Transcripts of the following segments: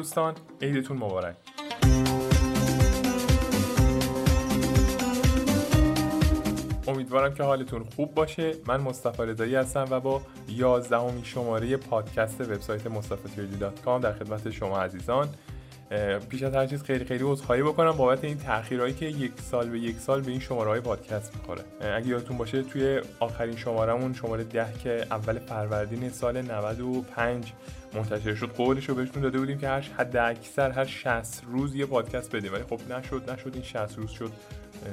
دوستان عیدتون مبارک. امیدوارم که حالتون خوب باشه. من مصطفی رضایی هستم و با 11 شماره پادکست وبسایت مصطفی در خدمت شما عزیزان. پیش از هر چیز خیلی خیلی عذرخواهی بکنم بابت این تاخیرهایی که یک سال به یک سال به این شماره های پادکست می‌خوره. اگه یادتون باشه توی آخرین شمارهمون شماره ده که اول فروردین سال 95 منتشر شد قولش رو بهشون داده بودیم که هر حد اکثر هر 60 روز یه پادکست بدیم. ولی خب نشد نشد این 60 روز شد.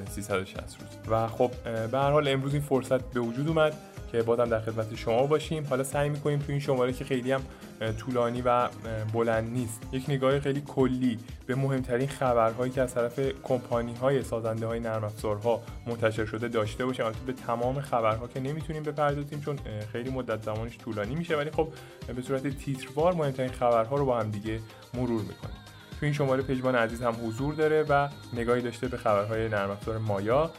360 روز. و خب به هر حال امروز این فرصت به وجود اومد که بازم در خدمت شما باشیم. حالا سعی می‌کنیم تو این شماره که خیلی هم طولانی و بلند نیست یک نگاه خیلی کلی به مهمترین خبرهایی که از طرف کمپانی های سازنده های نرم افزارها منتشر شده داشته باشیم. البته به تمام خبرها که نمی‌تونیم بپردازیم چون خیلی مدت زمانش طولانی میشه. ولی خب به صورت تیتروار مهمترین خبرها رو با هم دیگه مرور می‌کنیم. تو این شماره پژمان عزیز هم حضور داره و نگاهی داشته به خبرهای نرم افزار مایا.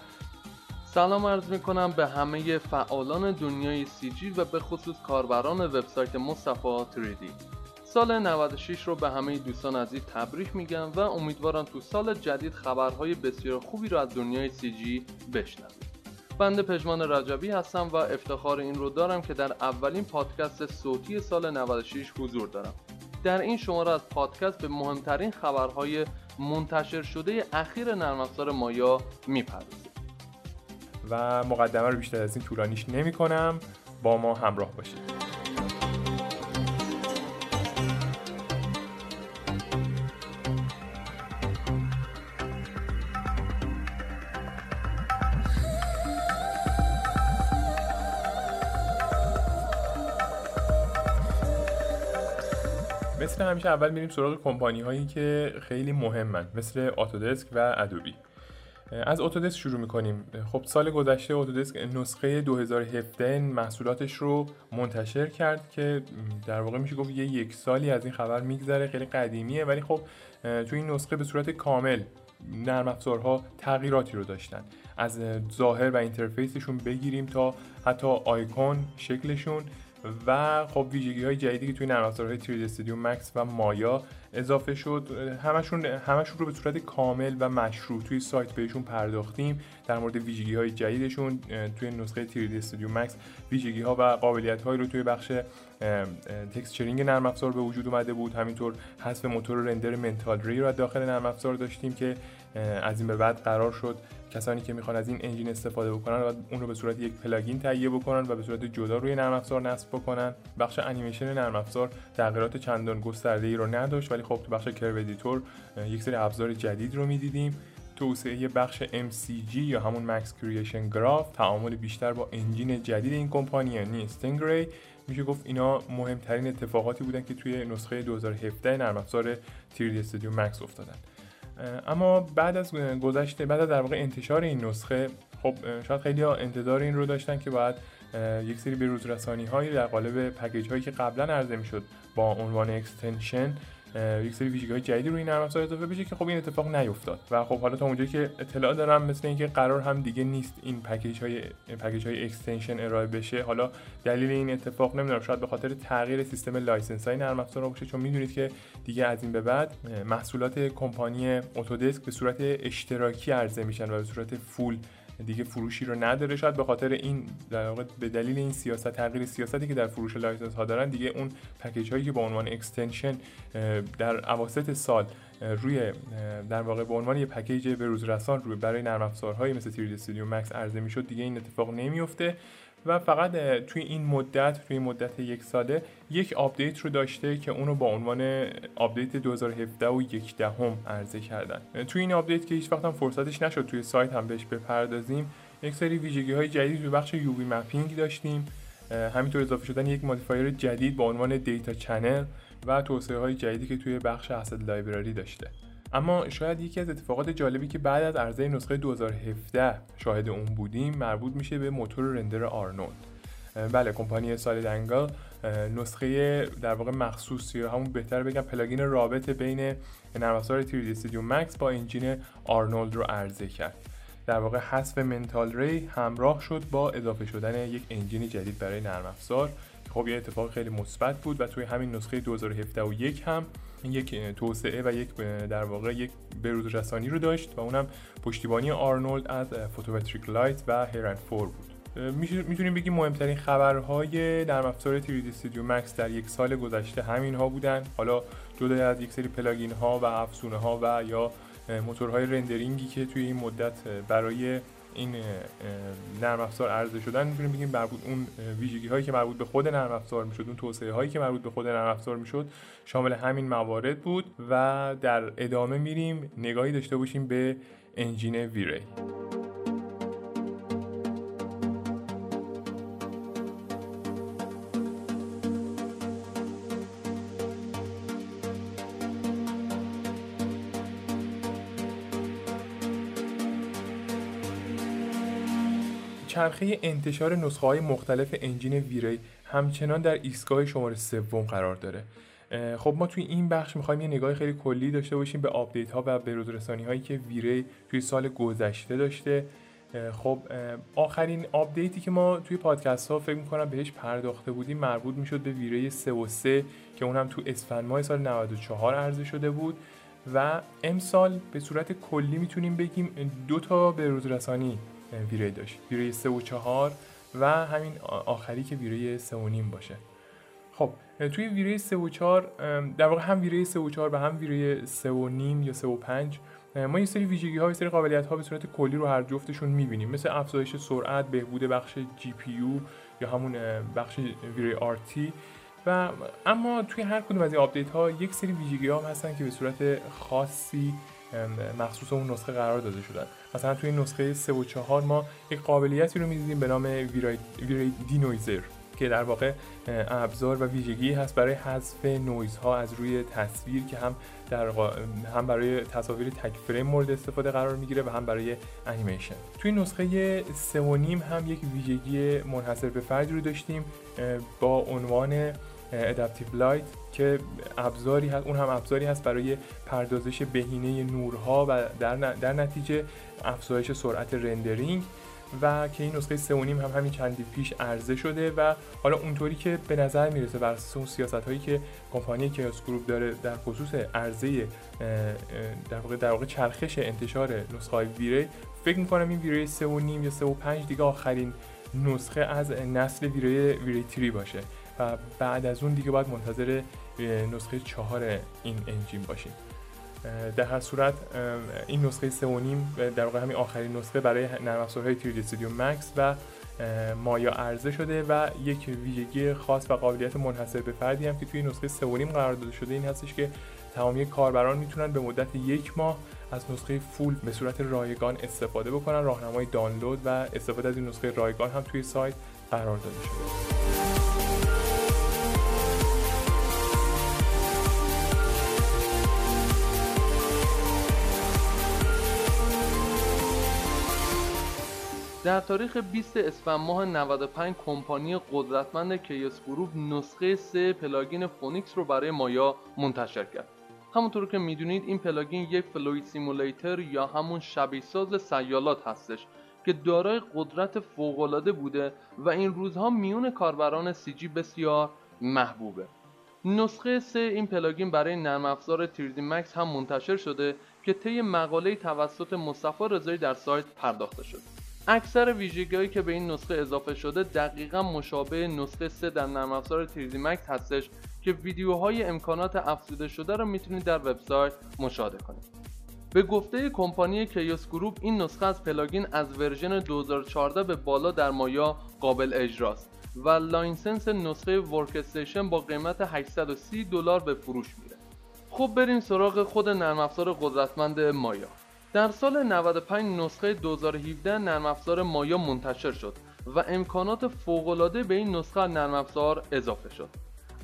سلام عرض می کنم به همه فعالان دنیای سی جی و به خصوص کاربران وبسایت مصطفی 3D سال 96 رو به همه دوستان عزیز تبریک میگم و امیدوارم تو سال جدید خبرهای بسیار خوبی رو از دنیای سی جی بشنوید. بنده پژمان رجبی هستم و افتخار این رو دارم که در اولین پادکست صوتی سال 96 حضور دارم. در این شماره از پادکست به مهمترین خبرهای منتشر شده اخیر نرم افزار مایا می‌پردازیم و مقدمه رو بیشتر از این طولانیش نمی کنم با ما همراه باشید. همیشه اول میریم سراغ کمپانی هایی که خیلی مهمن مثل آتودسک و ادوبی از اتودسک شروع می‌کنیم. خب سال گذشته اتودسک نسخه 2017 محصولاتش رو منتشر کرد که در واقع میشه گفت یه یک سالی از این خبر میگذره. خیلی قدیمیه ولی خب تو این نسخه به صورت کامل نرم افزارها تغییراتی رو داشتن. از ظاهر و اینترفیسشون بگیریم تا حتی آیکون شکلشون و خب ویژگی های جدیدی که توی نرم افزارهای 3D Studio Max و مایا اضافه شد همشون همشون رو به صورت کامل و مشروح توی سایت بهشون پرداختیم در مورد ویژگی های جدیدشون. توی نسخه 3D Studio Max ویژگی ها و قابلیت هایی رو توی بخش texturing نرم افزار به وجود اومده بود. همینطور حذف موتور render Mental Ray رو داخل نرم افزار داشتیم که از این به بعد قرار شد کسانی که می‌خوان از این engine استفاده بکنن و اون رو به صورت یک plugin تهیه بکنن و به صورت جدا روی نرم افزار نصب بکنن. بخش انیمیشن نرم افزار تغییرات چندان گسترده ای رو نداشت ولی خب تو بخش Curve Editor یک سری ابزار جدید رو می‌دیدیم. توسعه بخش MCG یا همون Max Creation Graph تعامل بیشتر با engine جدید این کمپانی یعنی Stingray. میشه گفت اینا مهمترین اتفاقاتی بودن که توی نسخه 2017 نرم افزار 3D Studio Max افتادن. اما بعد از گذشته بعد از در واقع انتشار این نسخه خب شاید خیلی ها انتظار این رو داشتن که باید یک سری بروز رسانی هایی در قالب پکیج هایی که قبلا عرضه می‌شد با عنوان extension یک سری ویژگی های جدیدی روی نرم افزار اضافه بشه که خب این اتفاق نیفتاد. و خب حالا تا اونجایی که اطلاع دارم مثل اینکه قرار هم دیگه نیست این پکیج های پکیج های extension ارائه بشه. حالا دلیل این اتفاق نمی‌دونم شاید به خاطر تغییر سیستم license های نرم افزار باشه چون می‌دونید که دیگه از این به بعد محصولات کمپانی Autodesk به صورت اشتراکی عرضه میشن و به صورت full دیگه فروشی رو نداره. شاید به خاطر این در واقع به دلیل این سیاست تغییر سیاستی که در فروش license ها دارن دیگه اون پکیج هایی که به عنوان extension در اواسط سال روی در واقع به عنوان یه پکیج به روز رسان روی برای نرم افزارهایی مثل 3D Studio Max عرضه می‌شد دیگه این اتفاق نمیفته و فقط توی این مدت توی مدت یک ساله یک آپدیت رو داشته که اونو با عنوان آپدیت 2017 و یک دهم عرضه کردن. توی این آپدیت که هیچ وقت هم فرصتش نشد توی سایت هم بهش بپردازیم یک سری ویژگی های جدید توی بخش UV mapping داشتیم. همینطور اضافه شدن یک modifier جدید با عنوان data channel و توسعه های جدیدی که توی بخش asset library داشته. اما شاید یکی از اتفاقات جالبی که بعد از عرضه نسخه 2017 شاهد اون بودیم مربوط میشه به موتور render Arnold. بله کمپانی Solid Angle نسخه در واقع مخصوص یا همون بهتر بگم plugin رابط بین نرم افزار 3D Studio Max با engine آرنولد رو عرضه کرد. در واقع حذف Mental Ray همراه شد با اضافه شدن یک engine جدید برای نرم افزار خب یه اتفاق خیلی مثبت بود و توی همین نسخه 2017 و یک هم یک توسعه و یک در واقع یک بروز رسانی رو داشت و اونم پشتیبانی آرنولد از photometric light و hair and fur بود. می‌تونیم بگیم مهمترین خبرهای نرم افزار 3D Studio در یک سال گذشته همین ها بودن. حالا جدا از یک سری پلاگین ها و افزونه ها و یا موتورهای رندرینگی که توی این مدت برای این نرم افزار عرضه شدن می‌تونیم بگیم مربوط اون ویژگی هایی که مربوط به خود نرم افزار می‌شد اون توسعه هایی که مربوط به خود نرم افزار می‌شد شامل همین موارد بود و در ادامه میریم. نگاهی داشته باشیم به انجین ویری چرخه انتشار نسخه های مختلف engine V-Ray همچنان در ایستگاه شماره سوم قرار داره. خب ما توی این بخش می‌خوایم یه نگاه خیلی کلی داشته باشیم به آپدیت ها و بروز رسانی هایی که V-Ray توی سال گذشته داشته. خب آخرین آپدیتی که ما توی پادکست ها فکر می‌کنم بهش پرداخته بودیم مربوط می‌شد به V-Ray 3 و 3 که اون هم تو اسفند ماه سال 94 عرضه شده بود و امسال به صورت کلی می‌تونیم بگیم دو تا به V-Ray داشت. V-Ray 3 و 4 و همین آخری که V-Ray 3 و نیم باشه. خب توی V-Ray 3 و 4 در واقع هم V-Ray 3 و 4 و هم V-Ray 3 و نیم یا 3 و 5 ما یه سری ویژگی ها یه سری قابلیت ها به صورت کلی رو هر جفتشون می‌بینیم. مثل افزایش سرعت بهبود بخش GPU یا همون بخش V-Ray RT. و اما توی هر کدوم از این آپدیت ها یک سری ویژگی ها هستن که به صورت خاصی مخصوص اون نسخه قرار داده شدن. مثلا توی نسخه 3 و 4 ما یک قابلیتی رو می‌دیدیم به نام V-Ray denoiser که در واقع ابزار و ویژگی هست برای حذف نویزها از روی تصویر که هم در هم برای تصاویر تک فریم مورد استفاده قرار می‌گیره و هم برای انیمیشن. توی نسخه 3 و نیم هم یک ویژگی منحصر به فردی رو داشتیم با عنوان adaptive light که ابزاری هست اون هم ابزاری هست برای پردازش بهینه نورها و در, در نتیجه افزایش سرعت رندرینگ و که این نسخه 3 هم همین چندی پیش عرضه شده و حالا اونطوری که به نظر می‌رسه بر اساس اون سیاست هایی که کمپانی کیاس گروپ داره در خصوص عرضه در واقع در واقع چرخش انتشار نسخه های ویره فکر می‌کنم این ویره 3 یا 3 و 5 دیگه آخرین نسخه از نسل ویره ویره 3 باشه. و بعد از اون دیگه باید منتظر نسخه چهار این انجین باشیم. در هر صورت این نسخه سه و نیم در واقع همین آخرین نسخه برای نرم افزارهای 3D Studio Max و مایا عرضه شده و یک ویژگی خاص و قابلیت منحصر به فردی هم که توی نسخه سه و نیم قرار داده شده این هستش که تمامی کاربران می‌تونن به مدت یک ماه از نسخه فول به صورت رایگان استفاده بکنن. راهنمای دانلود و استفاده از این نسخه رایگان هم توی سایت قرار داده شده. در تاریخ 20 اسفند ماه 95 کمپانی قدرتمند Chaos Group نسخه 3 plugin Phoenix رو برای مایا منتشر کرد. همونطور که می‌دونید این plugin یک fluid simulator یا همون شبیه ساز سیالات هستش که دارای قدرت فوقالعاده بوده و این روزها میون کاربران جی بسیار محبوبه. نسخه 3 این پلاگین برای نرم افزار 3D Max هم منتشر شده که طی مقاله توسط مصطفی رضایی در سایت پرداخته شد. اکثر ویژگیهایی که به این نسخه اضافه شده دقیقا مشابه نسخه 3 در نرم افزار 3 مکس هستش که ویدیوهای امکانات افزوده شده رو می‌تونید در وبسایت مشاهده کنید. به گفته کمپانی Chaos Group این نسخه از plugin از version 2014 به بالا در مایا قابل اجراست و license نسخه work با قیمت 830 دلار به فروش میره. خب بریم سراغ خود نرم افزار قدرتمند مایا. در سال 95 نسخه 2017 نرم افزار مایا منتشر شد و امکانات فوق‌العاده به این نسخه نرم افزار اضافه شد.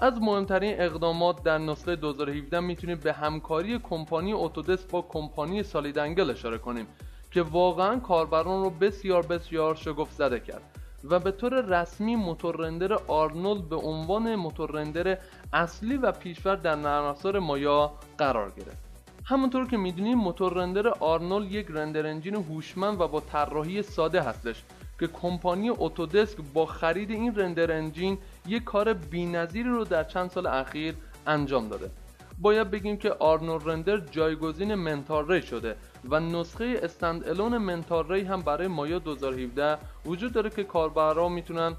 از مهمترین اقدامات در نسخه 2017 می‌تونیم به همکاری کمپانی اتودسک با کمپانی سالیدنگل اشاره کنیم که واقعا کاربران رو بسیار بسیار شگفت زده کرد و به طور رسمی موتور رندر آرنولد به عنوان موتور رندر اصلی و پیشور در نرم افزار مایا قرار گرفت. همونطور که می‌دونیم موتور رندر آرنولد یک رندر انجین هوشمند و با طراحی ساده هستش که کمپانی اتودسک با خرید این رندر انجین یک کار بینظیری رو در چند سال اخیر انجام داده. باید بگیم که Arnold render جایگزین Mental Ray شده و نسخه standalone Mental Ray هم برای مایا 2017 وجود داره که کاربرا می‌تونن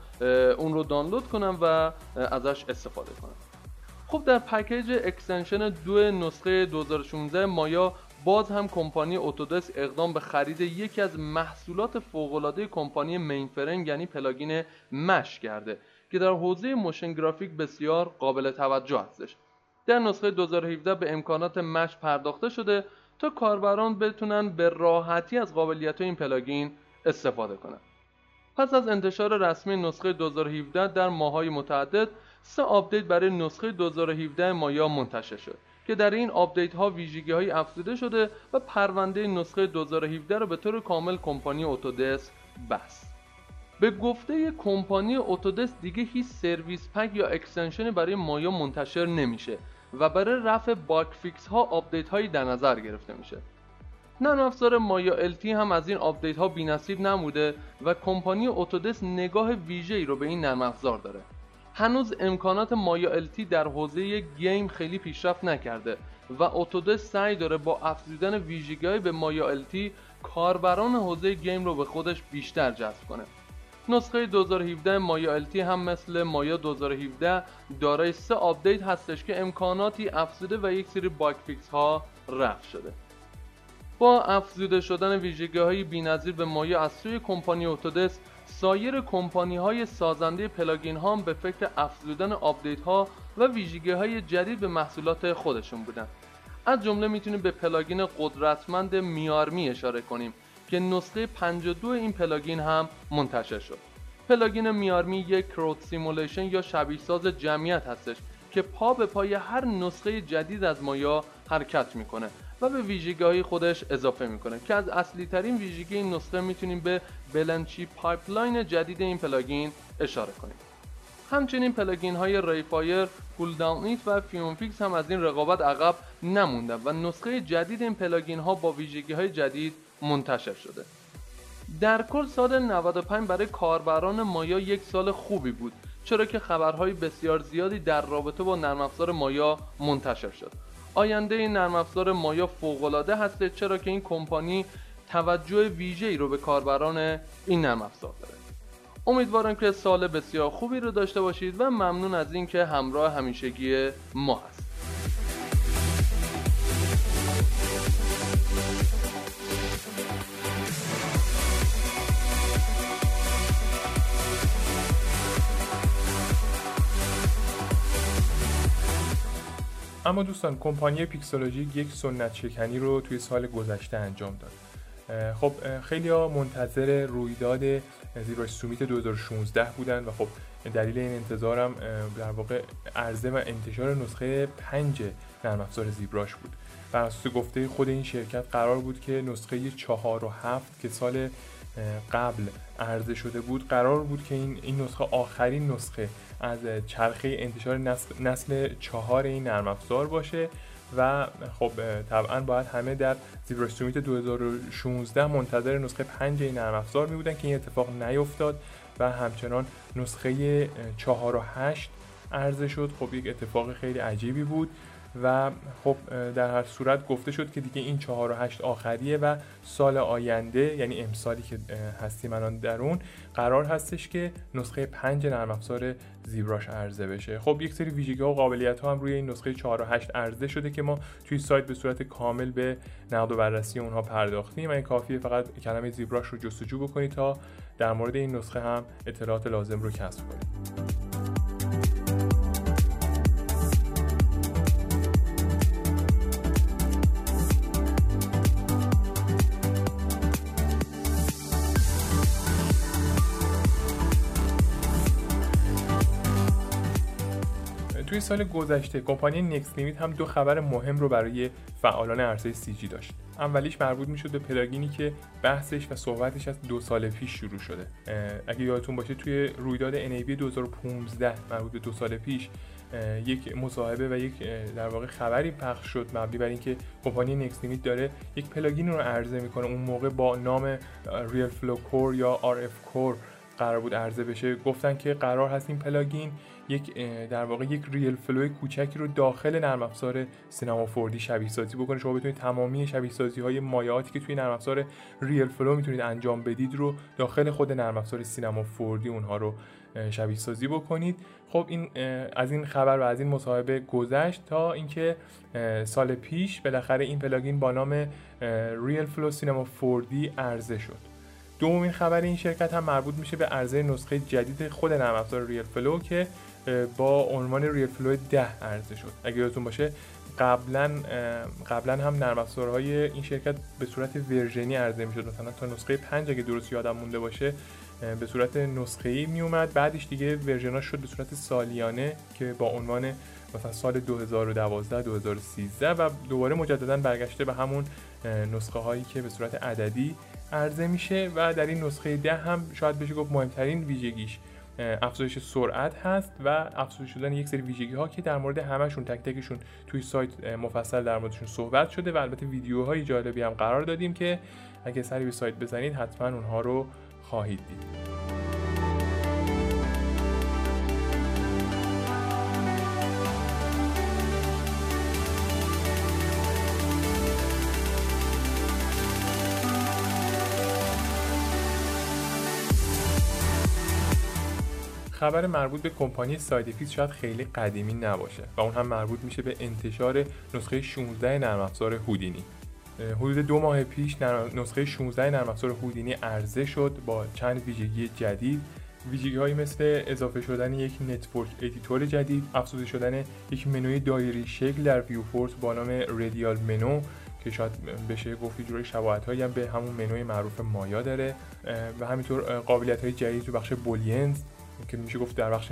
اون رو دانلود کنن و ازش استفاده کنن. خب در پکیج extension دو نسخه 2016 مایا باز هم کمپانی Autodesk اقدام به خرید یکی از محصولات فوق‌العاده کمپانی Mainframe یعنی plugin MASH کرده که در حوزه motion graphic بسیار قابل توجه هستش در نسخه 2017 به امکانات MASH پرداخته شده تا کاربران بتونن به راحتی از قابلیت این plugin استفاده کنند. پس از انتشار رسمی نسخه 2017 در ماهای متعدد سه آپدیت برای نسخه 2017 مایا منتشر شد که در این آپدیت ها ویژگی های افزوده شده و پرونده نسخه 2017 را به طور کامل کمپانی Autodesk بست. به گفته کمپانی Autodesk دیگه هیچ service pack یا extension ی برای مایا منتشر نمیشه و برای رفع bug fix ها آپدیت هایی در نظر گرفته میشه نرم افزار Maya LT هم از این آپدیت ها بی‌نصیب نمونده و کمپانی Autodesk نگاه ویژه‌ای رو به این نرم افزار داره هنوز امکانات Maya LT در حوزه game خیلی پیشرفت نکرده و Autodesk سعی داره با افزودن ویژگی به Maya LT کاربران حوزه game رو به خودش بیشتر جذب کنه. نسخه 2017 Maya LT هم مثل مایا 2017 دارای سه update هستش که امکاناتی افزوده و یک سری bug fix ها رفع شده. با افزوده شدن ویژگی های بینظیر به مایا از سوی کمپانی Autodesk سایر کمپانی های سازنده plugin ها هم به فکر افزودن update ها و ویژگی های جدید به محصولات خودشون بودن. از جمله می‌تونیم به plugin قدرتمند Miarmy اشاره کنیم که نسخه 52 این plugin هم منتشر شد. plugin Miarmy یک crowd simulation یا شبیه ساز جمعیت هستش که پا به پای هر نسخه جدید از مایا حرکت می‌کنه. و به ویژگی خودش اضافه می‌کنه که از اصلی ترین ویژگی این نسخه می‌تونیم به blend shape pipeline جدید این plugin اشاره کنیم. همچنین plugin های RayFire، و FumeFX هم از این رقابت عقب نموندن و نسخه جدید این plugin ها با ویژگی های جدید منتشر شده. در کل سال 95 برای کاربران مایا یک سال خوبی بود چرا که خبرهای بسیار زیادی در رابطه با نرم افزار مایا منتشر شد. آینده این نرم افزار مایا فوق‌العاده هستش چرا که این کمپانی توجه ویژه‌ای رو به کاربران این نرم افزار داره. امیدوارم که سال بسیار خوبی رو داشته باشید و ممنون از اینکه همراه همیشگی ما هست اما دوستان کمپانی پیکسولوژی یک سنت شکنی رو توی سال گذشته انجام داد. خب خیلی ها منتظر رویداد زیبراش سومیت 2016 بودن و خب دلیل این انتظارم در واقع عرضه و انتشار نسخه 5 نرم افزار زیبراش بود. بر اساس گفته خود این شرکت قرار بود که نسخه 4 و 7 که سال قبل عرضه شده بود قرار بود که این, این نسخه آخرین نسخه از چرخه انتشار نسل, نسل چهار این نرم افزار باشه و خب طبعا باید همه در زیبراستومیت 2016 منتظر نسخه 5 این نرم افزار می بودن که این اتفاق نیفتاد و همچنان نسخه 4 و 8 عرضه شد. خب یک اتفاق خیلی عجیبی بود. و خب در هر صورت گفته شد که دیگه این 4 و 8 آخریه و سال آینده یعنی امسالی که هستیم الان در اون قرار هستش که نسخه 5 نرم افزار زیبراش عرضه بشه. خب یک سری ویژگی ها و قابلیت ها هم روی این نسخه 4 و 8 عرضه شده که ما توی سایت به صورت کامل به نقد و بررسی اونها پرداختیم. این کافیه فقط کلمه زیبراش رو جستجو بکنید تا در مورد این نسخه هم اطلاعات لازم رو کسب کنید. توی سال گذشته کمپانی Next Limit هم دو خبر مهم رو برای فعالان عرصه CG داشت. اولیش مربوط می‌شد به plugin ی که بحثش و صحبتش از دو سال پیش شروع شده. اگه یادتون باشه توی رویداد NAB 2015 مربوط به دو سال پیش یک مصاحبه و یک در واقع خبری پخش شد مبنی بر اینکه کمپانی Next Limit داره یک plugin رو عرضه می‌کنه. اون موقع با نام RealFlow Core یا RF Core قرار بود عرضه بشه. گفتن که قرار هست این plugin یک در واقع یک RealFlow کوچکی رو داخل نرم افزار Cinema 4D شبیه سازی بکنه. شما بتونید تمامی شبیه سازی های مایعاتی که توی نرم افزار RealFlow می‌تونید انجام بدید رو داخل خود نرم افزار Cinema 4D اونها رو شبیه سازی بکنید. خب این از این خبر و از این مصاحبه گذشت تا اینکه سال پیش بالاخره این plugin با نام RealFlow Cinema 4D عرضه شد. دومین خبر این شرکت هم مربوط میشه به عرضه نسخه جدید خود نرم افزار RealFlow که با عنوان RealFlow 10 عرضه شد. اگه یادتون باشه قبلا قبلا هم نرم افزارهای این شرکت به صورت version ی عرضه می‌شد. مثلا تا نسخه 5 اگه درست یادم مونده باشه به صورت نسخه ای می اومد بعدش دیگه version اش شد به صورت سالیانه که با عنوان مثلا سال 2012 2013 و دوباره مجددا برگشته به همون نسخه هایی که به صورت عددی عرضه میشه. و در این نسخه ده هم شاید بشه گفت مهمترین ویژگیش. افزایش سرعت هست و افزایش شدن یک سری ویژگی ها که در مورد همشون تک تکشون توی سایت مفصل در موردشون صحبت شده و البته ویدیوهای جالبی هم قرار دادیم که اگه سری به سایت بزنید حتما اونها رو خواهید دید. خبر مربوط به کمپانی SideFX شاید خیلی قدیمی نباشه و اون هم مربوط میشه به انتشار نسخه 16 نرم افزار هودینی. حدود دو ماه پیش نسخه 16 نرم افزار هودینی عرضه شد با چند ویژگی جدید. ویژگی هایی مثل اضافه شدن یک network editor جدید افزوده شدن یک منوی دایری شکل در viewport با نام radial menu که شاید بشه گفت جوری شباهت هایی هم به همون منوی معروف مایا داره. و همینطور قابلیت های جدید تو بخش booleans. که میشه گفت در بخش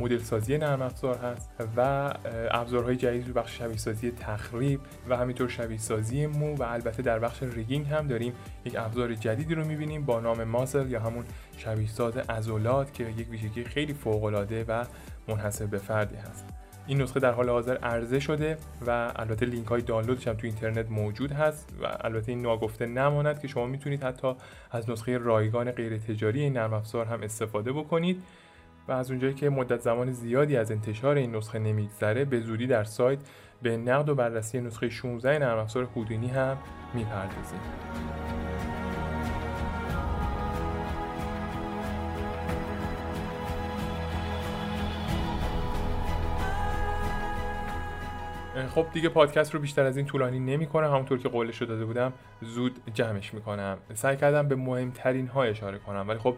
مدل سازی نرم افزار هست و ابزارهای جدید تو بخش شبیه سازی تخریب و همینطور شبیه سازی مو و البته در بخش rigging هم داریم یک ابزار جدیدی رو می‌بینیم با نام muscle یا همون شبیه ساز عضلات که یک ویژگی خیلی فوق العاده و منحصر به فردی هست. این نسخه در حال حاضر عرضه شده و البته لینک های دانلودش هم تو اینترنت موجود هست و البته این ناگفته نماند که شما می‌تونید حتی از نسخه رایگان غیر تجاری این نرم افزار هم استفاده بکنید و از اونجایی که مدت زمان زیادی از انتشار این نسخه نمیگذره به زودی در سایت به نقد و بررسی نسخه 16 نرم افزار هودینی هم می‌پردازیم خب دیگه پادکست رو بیشتر از این طولانی نمی‌کنم. همونطور که قولش داده بودم زود جمعش می‌کنم. سعی کردم به مهمترین ها اشاره کنم. ولی خب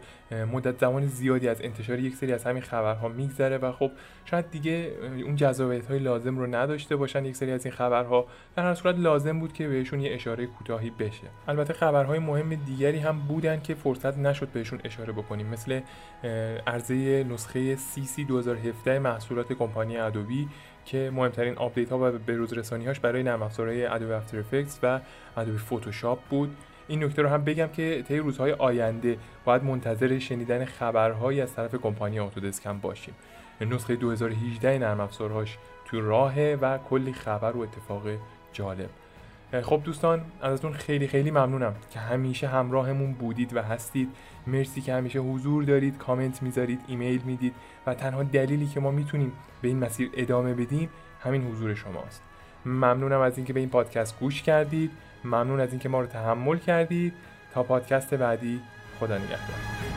مدت زمان زیادی از انتشار یک سری از همین خبرها میگذره و خب شاید دیگه اون جذابیت های لازم رو نداشته باشن یک سری از این خبرها. در هر صورت لازم بود که بهشون یه اشاره کوتاهی بشه. البته خبرهای مهم دیگری هم بودن که فرصت نشد بهشون اشاره بکنیم. مثل عرضه نسخه CC 2017 محصولات کمپانی Adobe که مهمترین update ها و بروز رسانی هاش برای نرم افزارهای Adobe After Effects و ادوبی فتوشاپ بود. این نکته رو هم بگم که طی روزهای آینده باید منتظر شنیدن خبرهایی از طرف کمپانی اتودسک هم باشیم. نسخه 2018 نرم افزارهاش تو راهه و کلی خبر و اتفاق جالب. خب دوستان ازتون خیلی خیلی ممنونم که همیشه همراهمون بودید و هستید. مرسی که همیشه حضور دارید کامنت می‌ذارید ایمیل می‌دید و تنها دلیلی که ما می‌تونیم به این مسیر ادامه بدیم همین حضور شماست. ممنونم از اینکه به این پادکست گوش کردید. ممنون از اینکه ما رو تحمل کردید. تا پادکست بعدی خدا نگهدار.